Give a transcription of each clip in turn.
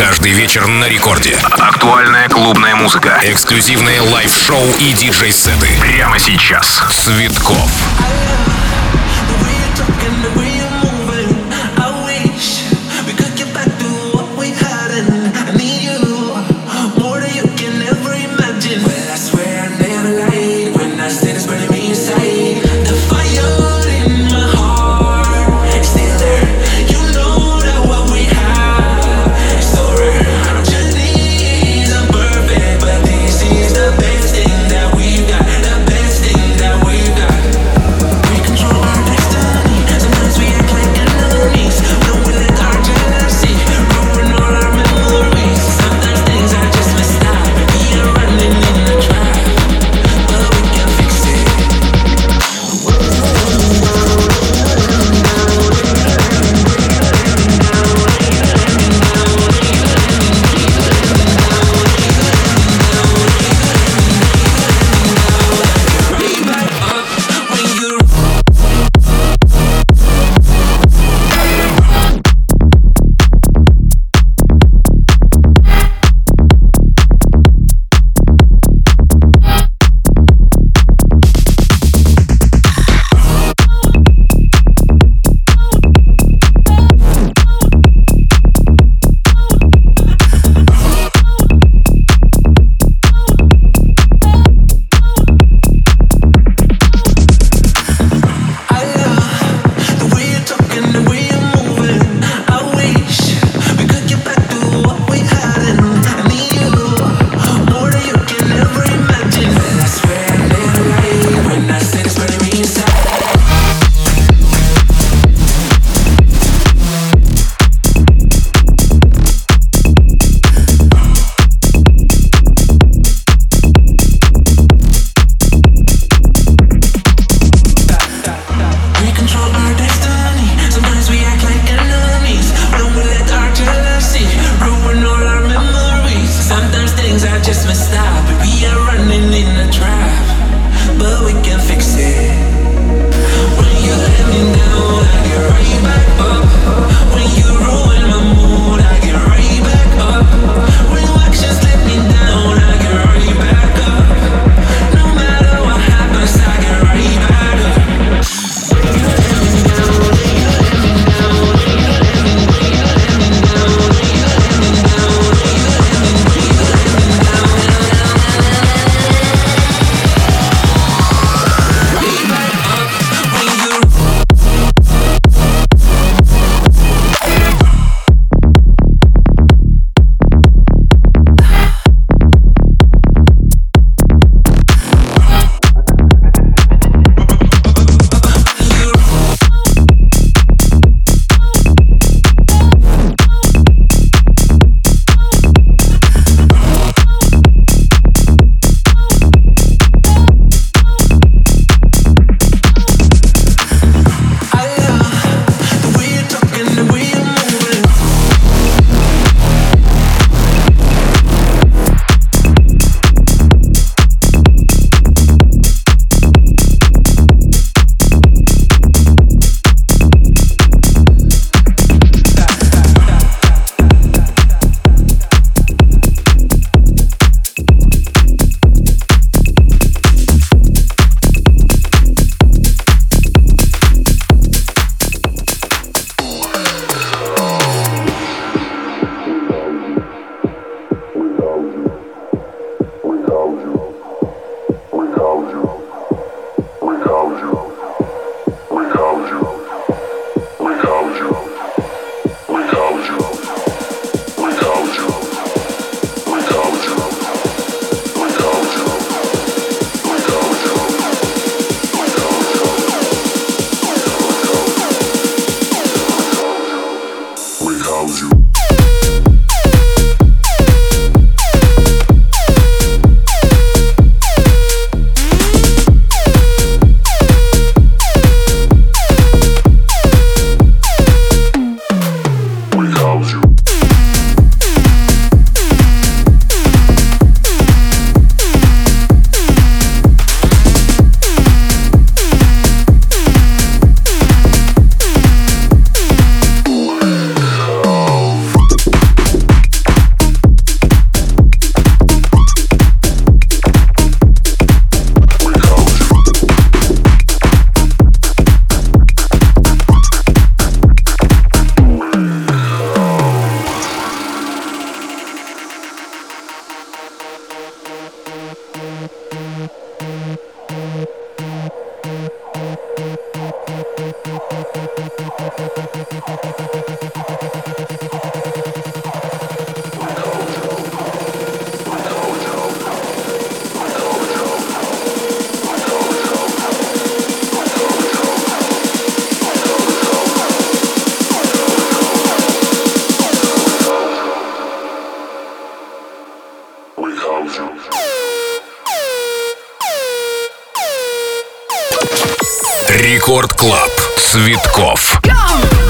Каждый вечер на рекорде. Актуальная клубная музыка. Эксклюзивные лайв-шоу и диджей-сеты. Прямо сейчас. Цветков. Рекорд Клаб. Цветков. bold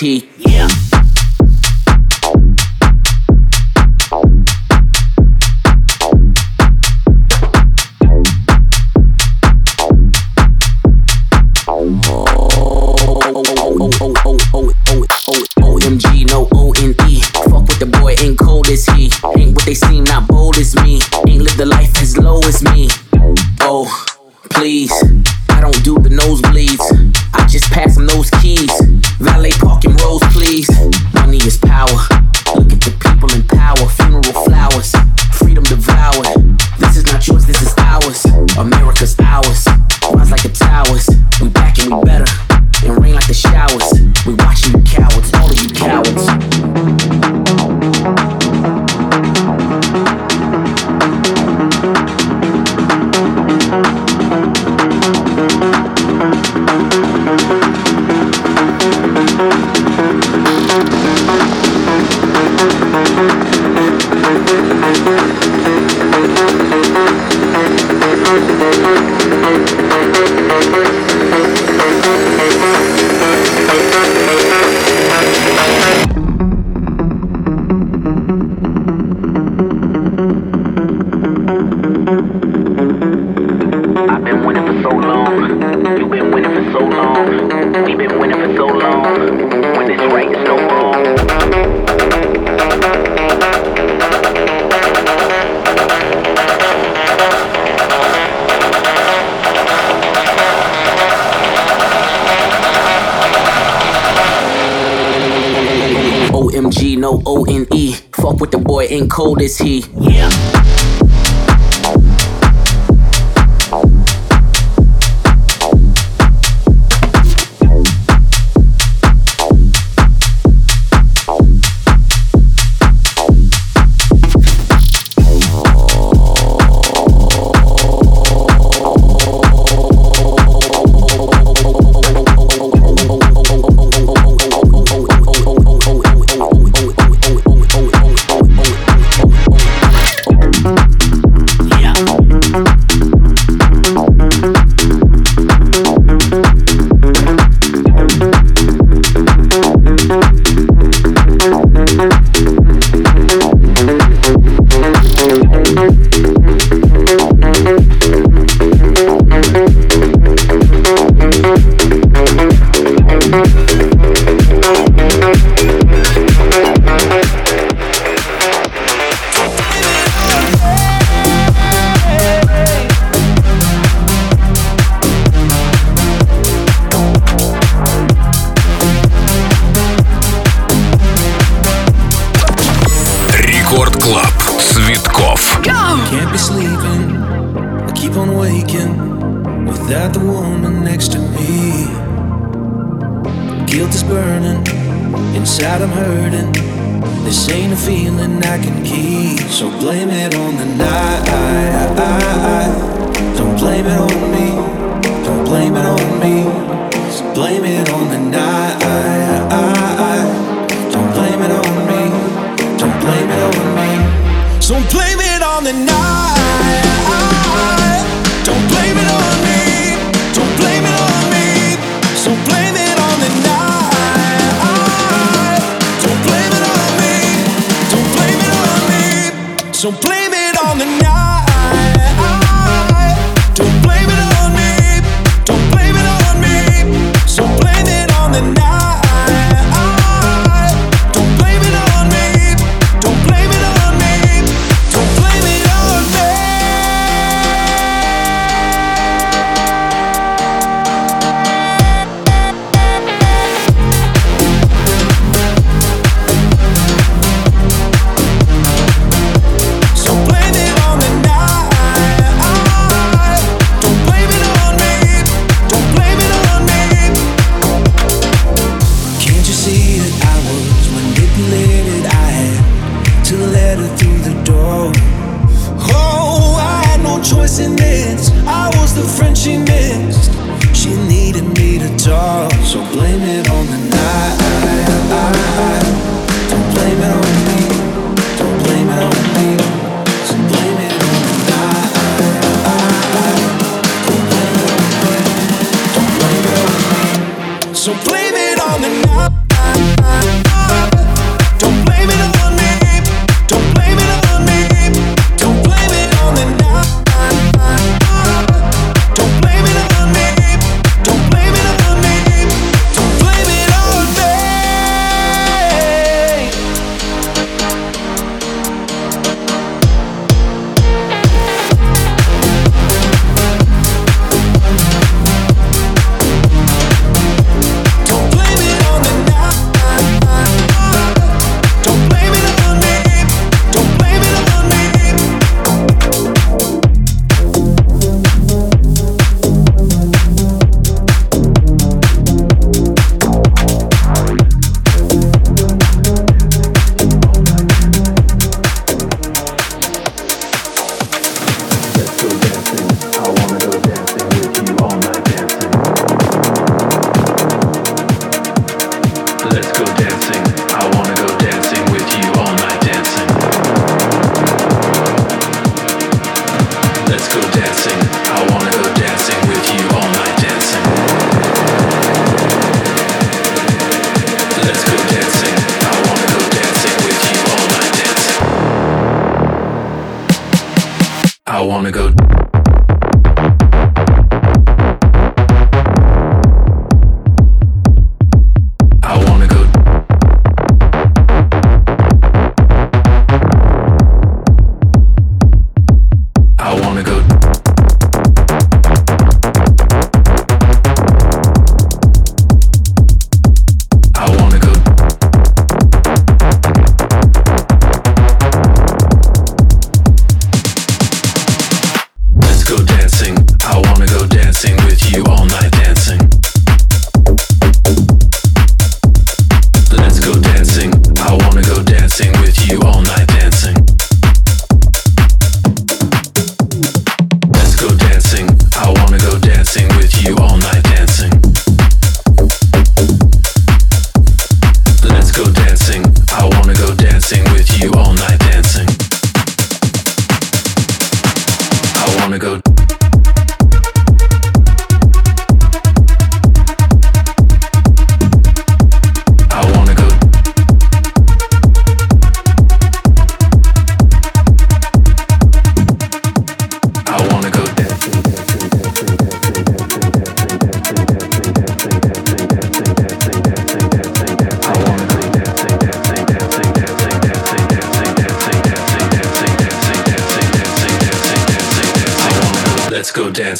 he. Cold as he. So blame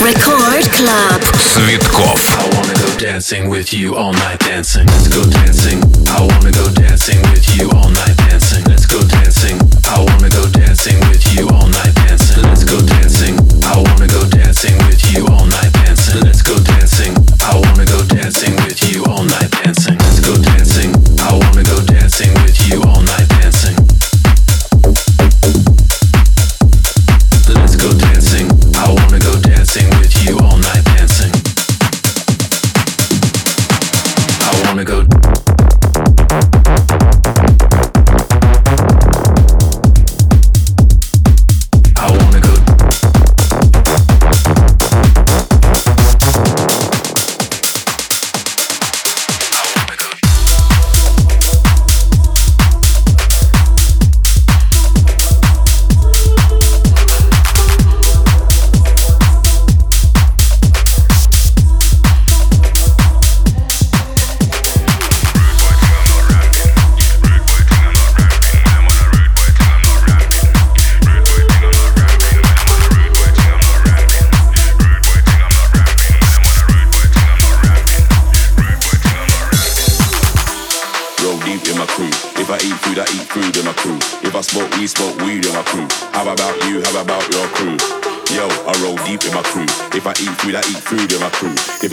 Record Club. Цветков. I wanna go dancing with you all night dancing. Let's go dancing. I wanna go dancing with you all night dancing. Let's go dancing. I wanna go dancing with you all night dancing. Let's go dancing. I wanna go dancing with you all night dancing. Let's go dancing. I wanna go dancing with you all night dancing. Let's go dancing.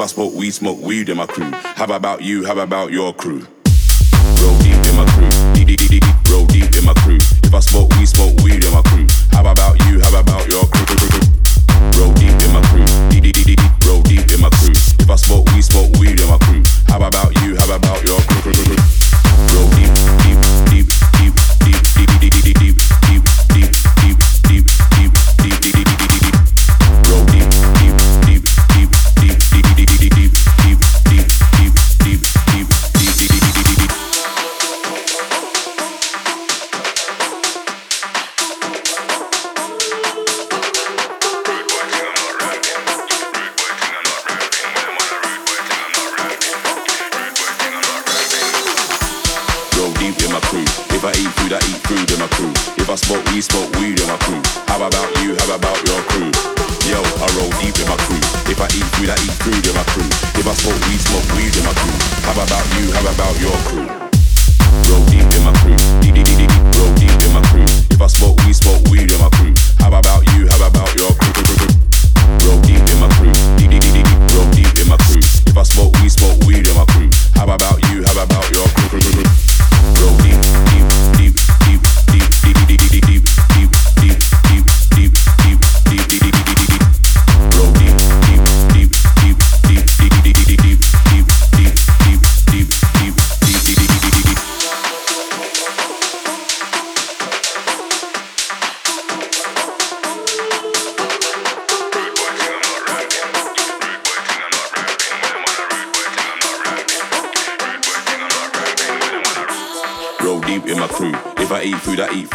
smoke we smoke weed in my crew. How about you? How about your crew?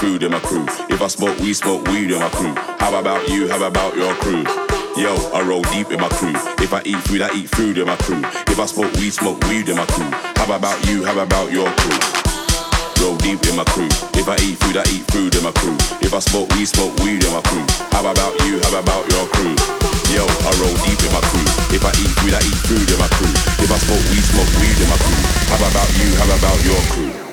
crew, then my crew. If I smoke we smoke weed, in my crew. How about you, how about your crew? Yo, I roll deep in my crew. If I eat food, I eat food in my crew. If I smoke weed, smoke weed in my crew. How about you, how about your crew? Roll deep in my crew. If I eat food, I eat food in my crew. If I smoke we smoke weed in my crew. How about you, how about your crew? Yo, I roll deep in my crew. If I eat food, I eat food in my crew. If I smoke weed, smoke weed in my crew. How about you, how about your crew?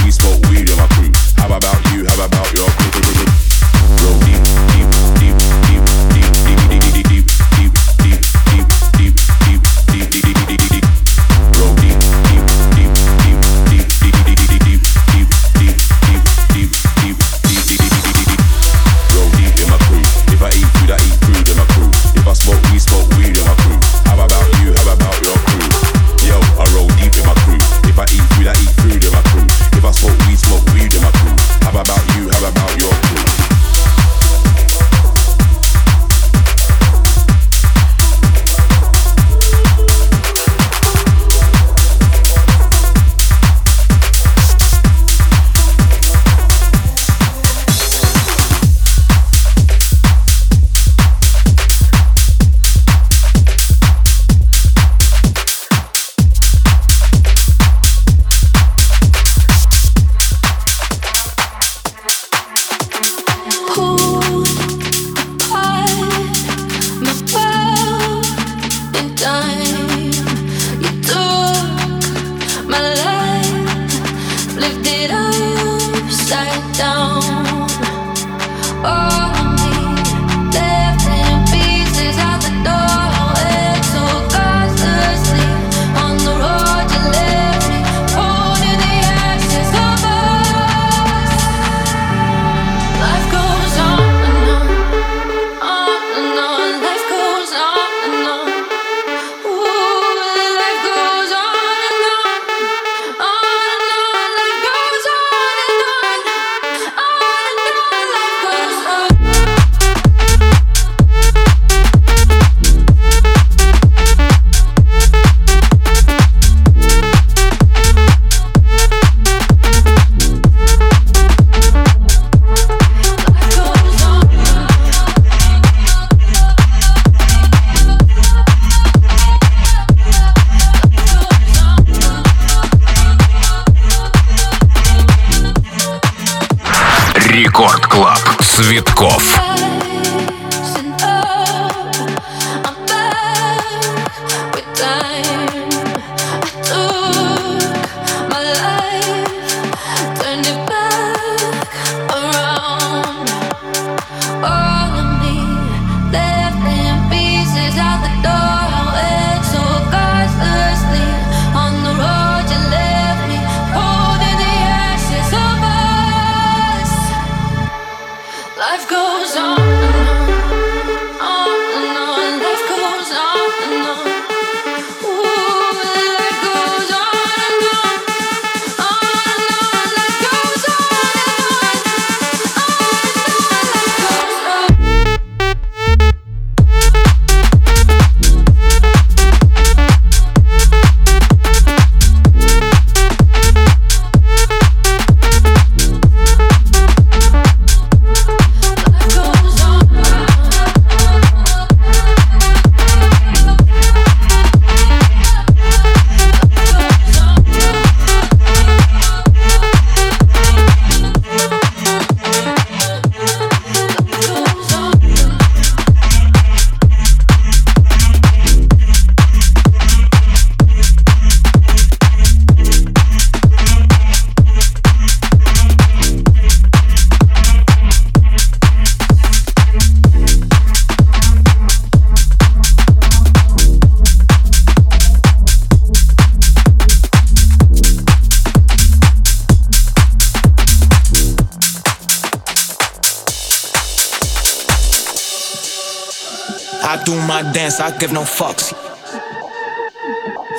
I give no fucks.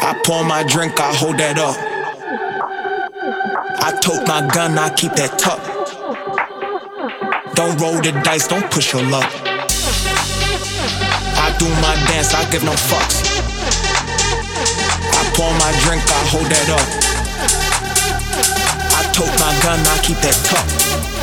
I pour my drink, I hold that up. I tote my gun, I keep that tuck. Don't roll the dice, don't push your luck. I do my dance, I give no fucks. I pour my drink, I hold that up. I tote my gun, I keep that tuck.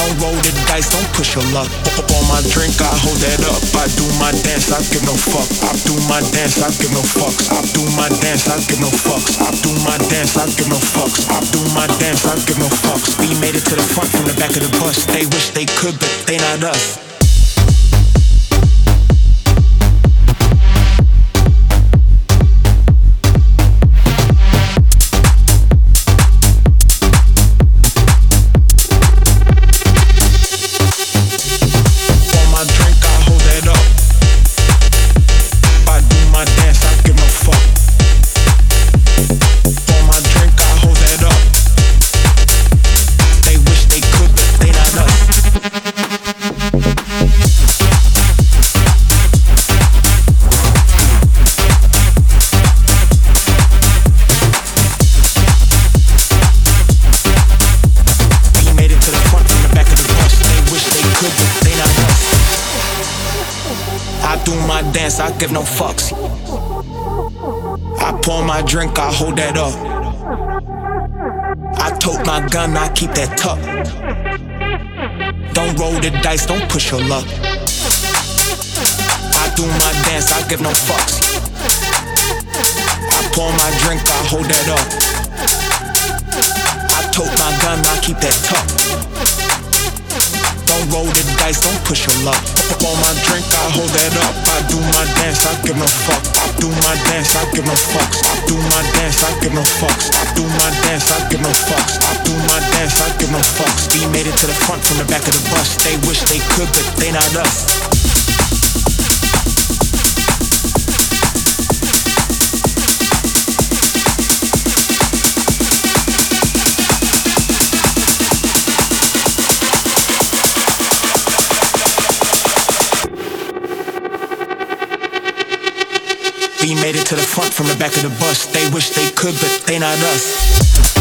Don't roll the dice, don't push your luck. Up on my drink, I hold that up. I do my dance, I give no fuck. I do my dance, I give no fucks. I do my dance, I give no fucks. I do my dance, I give no fucks. I do my dance, I give no fucks. We made it to the front from the back of the bus. They wish they could, but they not us. I give no fucks. I pour my drink, I hold that up. I tote my gun, I keep that tuck. Don't roll the dice, don't push your luck. I do my dance, I give no fucks. I pour my drink, I hold that up. I tote my gun, I keep that tuck. Don't roll the dice, don't push your luck. Up on my drink, I hold that up. I do my dance, I give no fuck. I do my dance, I give no fucks. I do my dance, I give no fucks. I do my dance, I give no fucks. I do my dance, I give no fucks. We made it to the front from the back of the bus. They wish they could, but they not us. We made it to the front from the back of the bus. They wish they could, but they not us.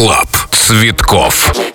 Клаб. Цветков.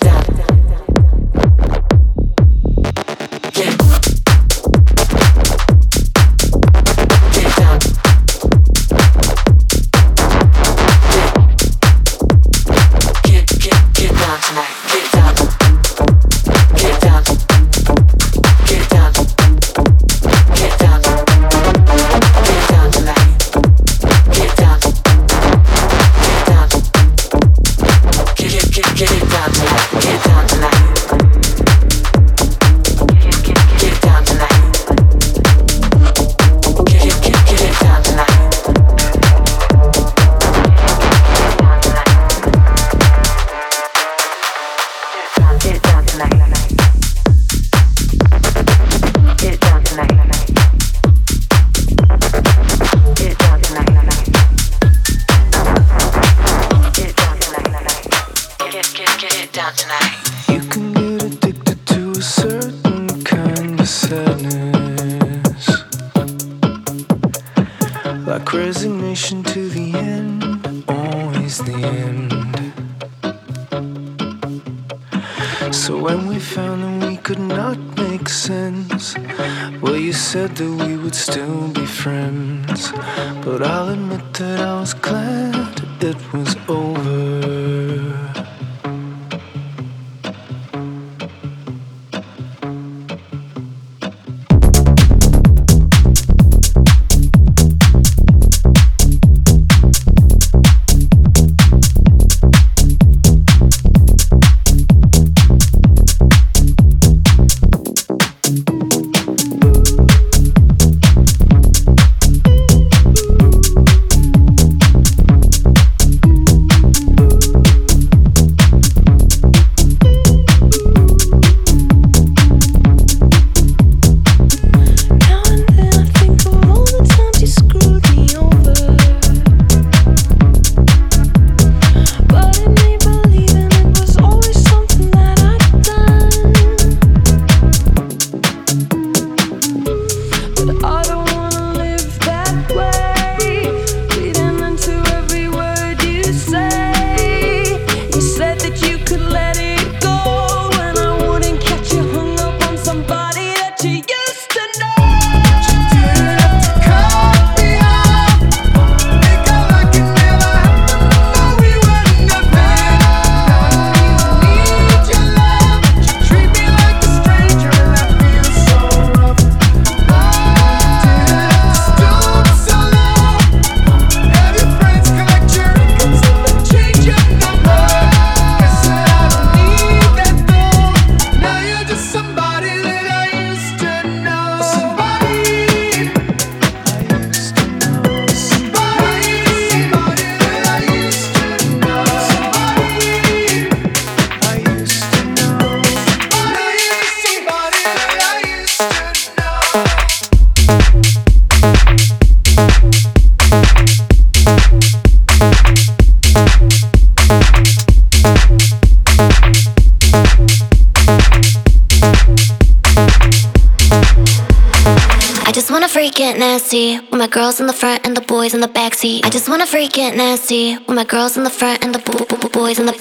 Girls in the front and the boys in the backseat. I just wanna freak get nasty with my girls in the front and the bo- bo- bo- boys in the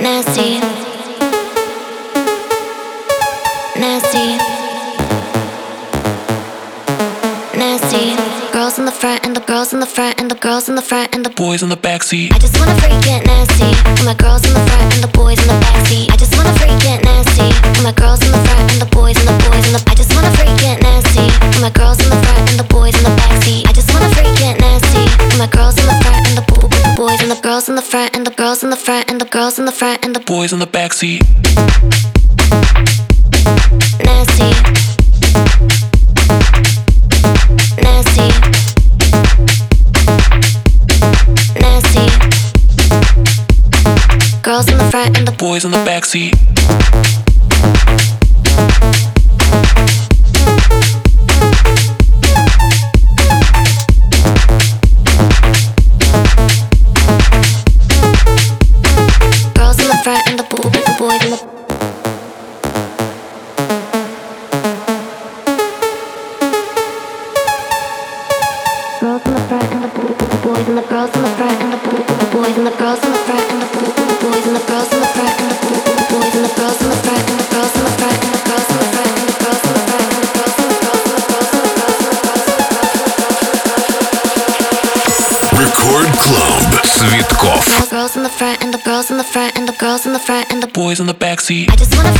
nasty, nasty. Girls in the front and the girls in the front and the girls in the front and the Boys in the backseat. I just wanna freak get nasty with my girls in the front and the boys in the backseat. I just wanna freak get nasty with my girls in the front and the boys and the boys in the. I just wanna freak get nasty with my girls in the front and the boys in the backseat. I just wanna freak get nasty with my girls in the front and the bo- bo- boys and the girls in the front and the girls in the front and the girls in the front and the Boys in the backseat. nasty, nasty. Girls in the front and the Boys in the backseat. In the backseat. I just wanna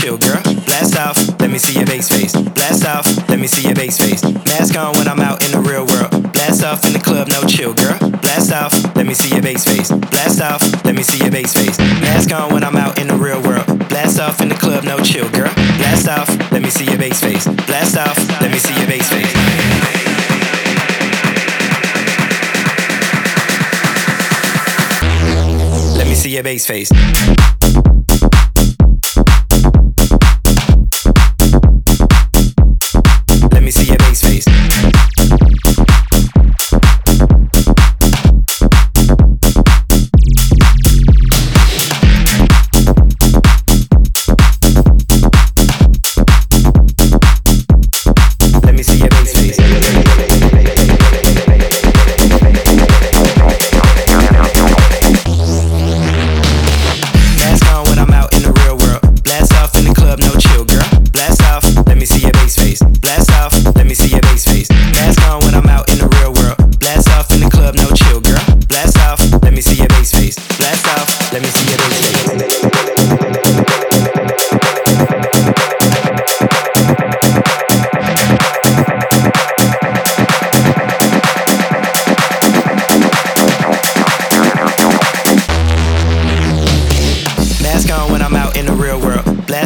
chill, girl. Blast off, let me see your bass face. Blast off, let me see your bass face. Mask on when I'm out in the real world. Blast off in the club, no chill, girl. Blast off, let me see your bass face. Blast off, let me see your bass face. Mask on when I'm out in the real world. Blast off in the club, no chill, girl. Blast off, let me see your bass face. Blast off, let me see your bass face. Let me see your bass face.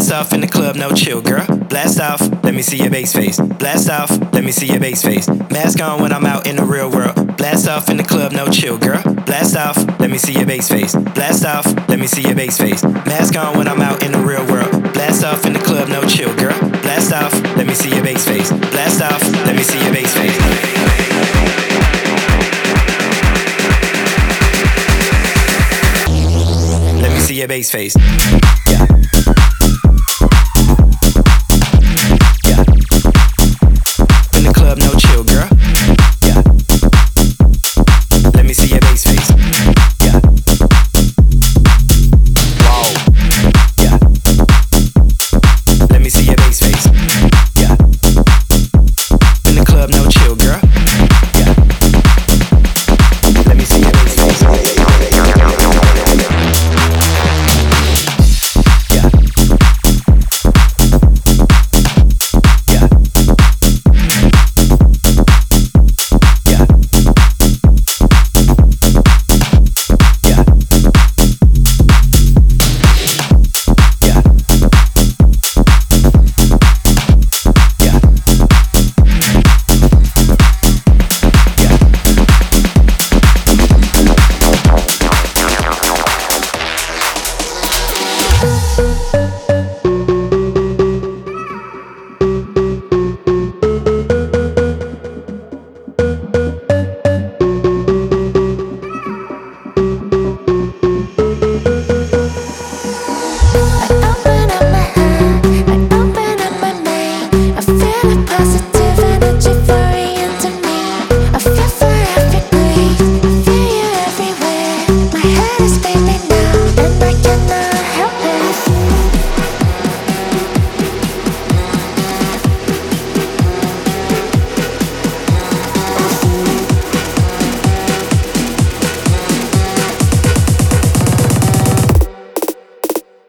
Blast off in the club, no chill, girl. Blast off, let me see your bass face. Blast off, let me see your bass face. Mask on when I'm out in the real world. Blast off in the club, no chill, girl. Blast off, let me see your bass face. Blast off, let me see your bass face. Mask on when I'm out in the real world. Blast off in the club, no chill, girl. Blast off, let me see your bass face. Blast off, let me see your bass face. Let me see your bass face.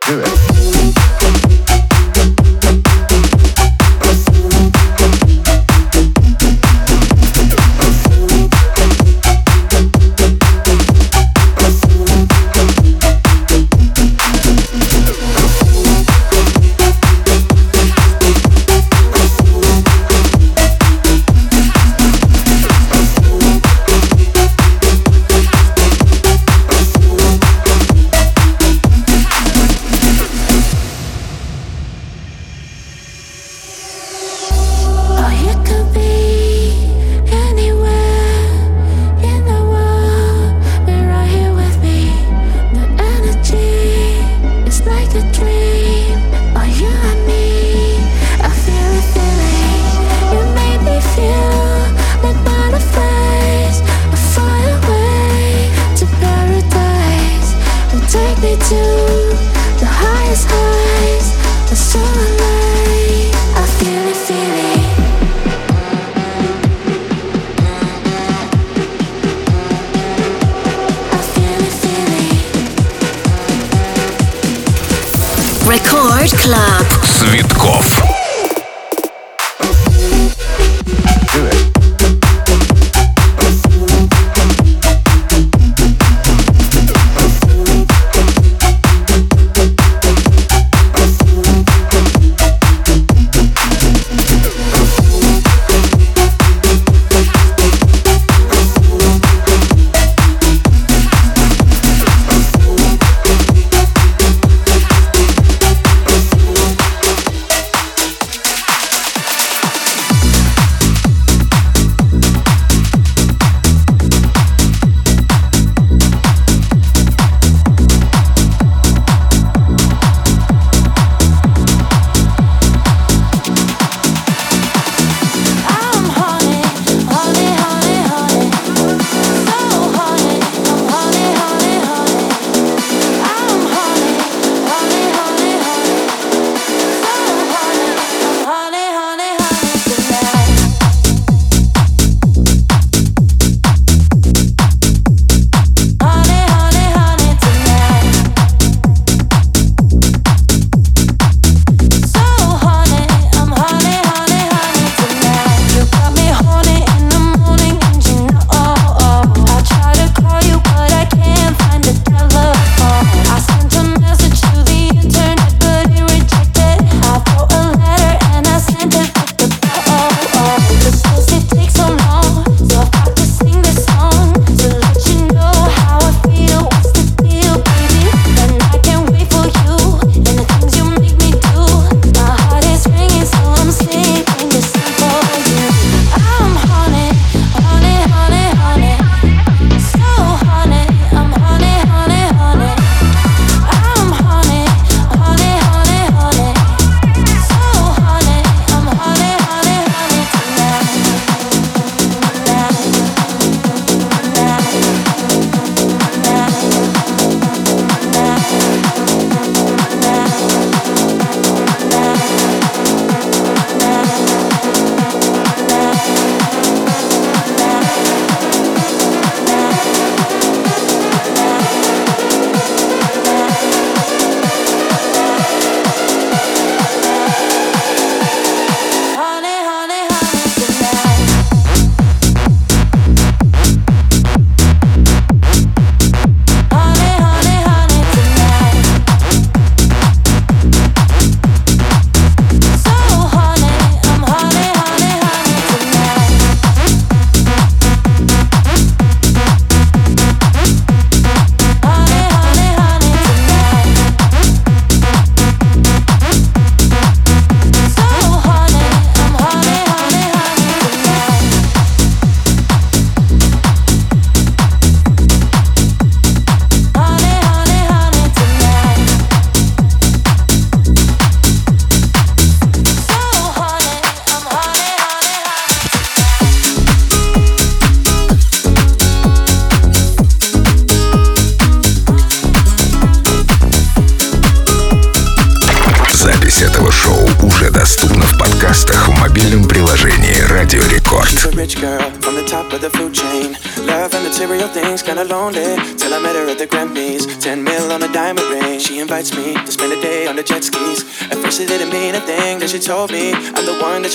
Oh,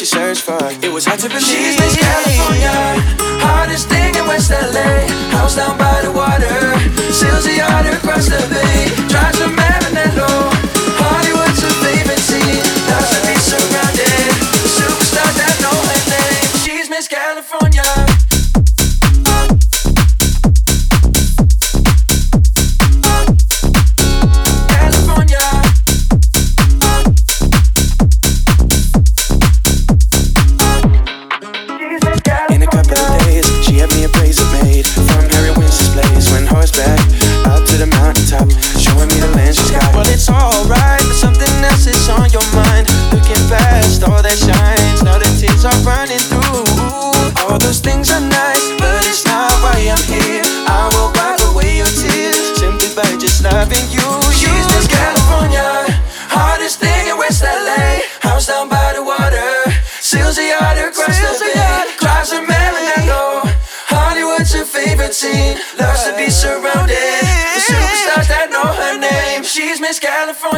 she searched for. It was hard to believe.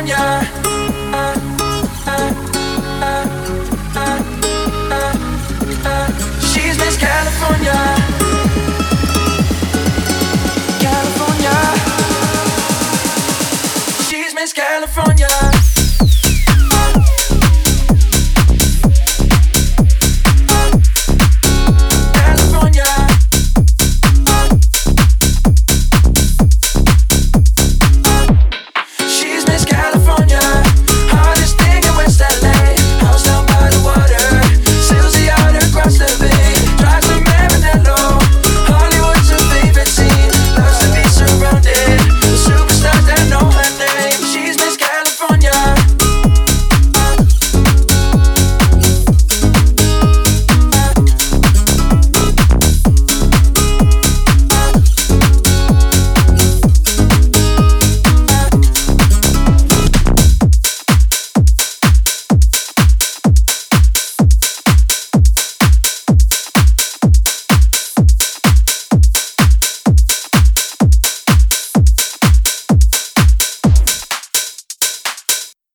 soñar.